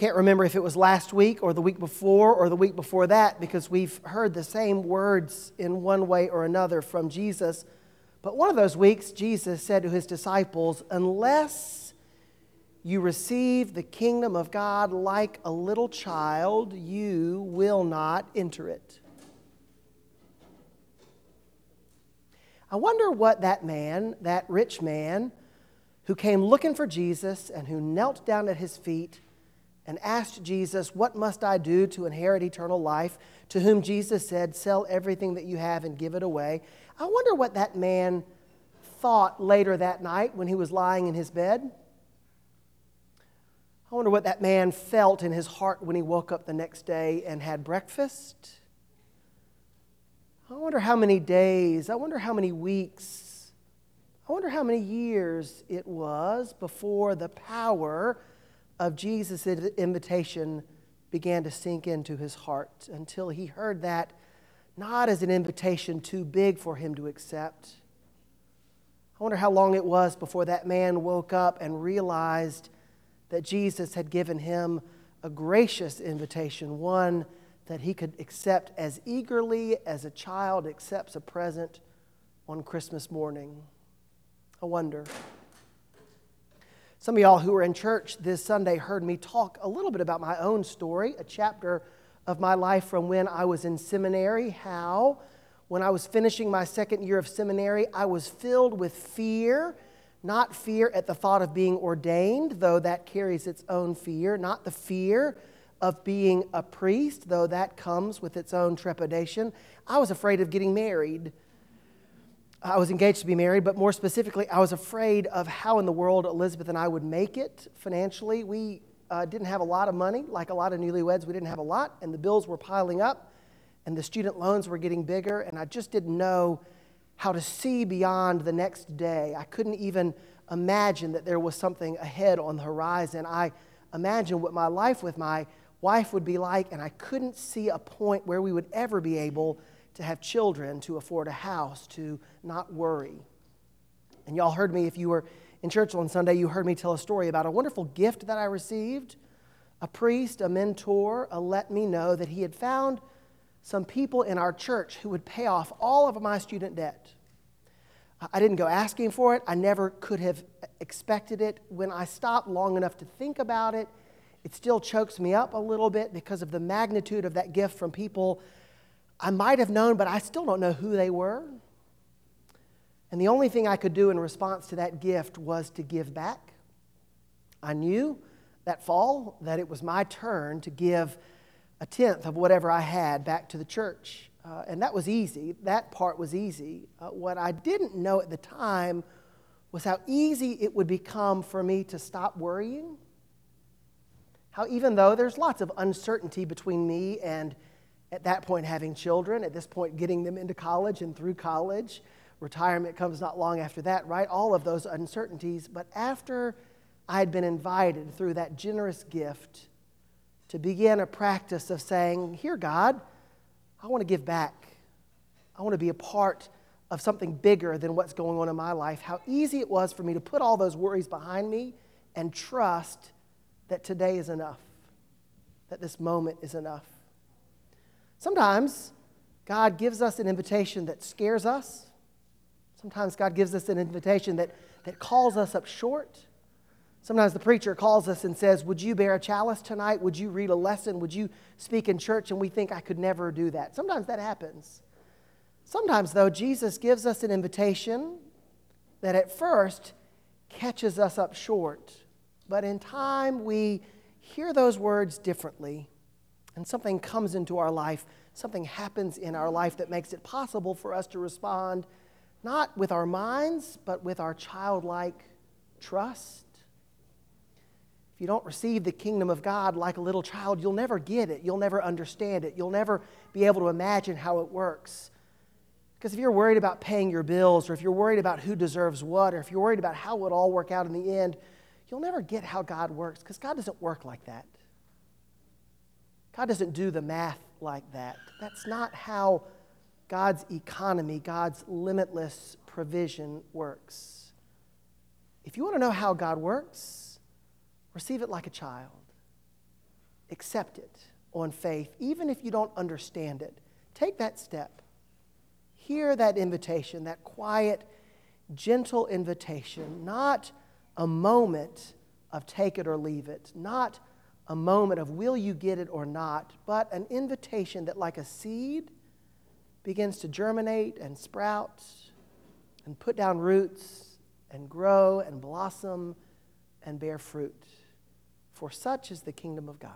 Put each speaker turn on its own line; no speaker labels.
can't remember if it was last week or the week before or the week before that because we've heard the same words in one way or another from Jesus. But one of those weeks, Jesus said to his disciples, Unless you receive the kingdom of God like a little child, you will not enter it. I wonder what that man, that rich man, who came looking for Jesus and who knelt down at his feet and asked Jesus, What must I do to inherit eternal life? To whom Jesus said, Sell everything that you have and give it away. I wonder what that man thought later that night when he was lying in his bed. I wonder what that man felt in his heart when he woke up the next day and had breakfast. I wonder how many days, I wonder how many weeks, I wonder how many years it was before the power of Jesus' invitation began to sink into his heart until he heard that not as an invitation too big for him to accept. I wonder how long it was before that man woke up and realized that Jesus had given him a gracious invitation, one that he could accept as eagerly as a child accepts a present on Christmas morning. I wonder. Some of y'all who were in church this Sunday heard me talk a little bit about my own story, a chapter of my life from when I was in seminary, how when I was finishing my second year of seminary, I was filled with fear. Not fear at the thought of being ordained, though that carries its own fear, not the fear of being a priest, though that comes with its own trepidation. I was afraid of getting married. I was engaged to be married, but more specifically, I was afraid of how in the world Elizabeth and I would make it financially. We uh, didn't have a lot of money, like a lot of newlyweds, we didn't have a lot, and the bills were piling up, and the student loans were getting bigger, and I just didn't know how to see beyond the next day. I couldn't even imagine that there was something ahead on the horizon. I imagined what my life with my wife would be like, and I couldn't see a point where we would ever be able to have children, to afford a house, to not worry. And y'all heard me, if you were in church on Sunday, you heard me tell a story about a wonderful gift that I received. A priest, a mentor, a let me know that he had found some people in our church who would pay off all of my student debt. I didn't go asking for it. I never could have expected it. When I stopped long enough to think about it, it still chokes me up a little bit because of the magnitude of that gift from people I might have known, but I still don't know who they were. And the only thing I could do in response to that gift was to give back. I knew that fall that it was my turn to give a tenth of whatever I had back to the church. Uh, and that was easy. That part was easy. Uh, what I didn't know at the time was how easy it would become for me to stop worrying how, even though there's lots of uncertainty between me and at that point having children, at this point getting them into college and through college, retirement comes not long after that, right? All of those uncertainties. But after I had been invited through that generous gift to begin a practice of saying, Here, God, I want to give back. I want to be a part of something bigger than what's going on in my life. How easy it was for me to put all those worries behind me and trust that today is enough, that this moment is enough. Sometimes God gives us an invitation that scares us. Sometimes God gives us an invitation that, that calls us up short. Sometimes the preacher calls us and says, Would you bear a chalice tonight? Would you read a lesson? Would you speak in church? And we think, I could never do that. Sometimes that happens. Sometimes, though, Jesus gives us an invitation that at first catches us up short. But in time, we hear those words differently, and something comes into our life. Something happens in our life that makes it possible for us to respond not with our minds, but with our childlike trust. If you don't receive the kingdom of God like a little child, you'll never get it. You'll never understand it. You'll never be able to imagine how it works. Because if you're worried about paying your bills, or if you're worried about who deserves what, or if you're worried about how it all work out in the end, you'll never get how God works because God doesn't work like that. God doesn't do the math like that. That's not how God's economy, God's limitless provision works. If you want to know how God works, receive it like a child. accept it on faith, even if you don't understand it. Take that step. Hear that invitation, that quiet, gentle invitation, not a moment of take it or leave it, not a moment of will you get it or not, but an invitation that, like a seed, begins to germinate and sprout and put down roots and grow and blossom and bear fruit. For such is the kingdom of God.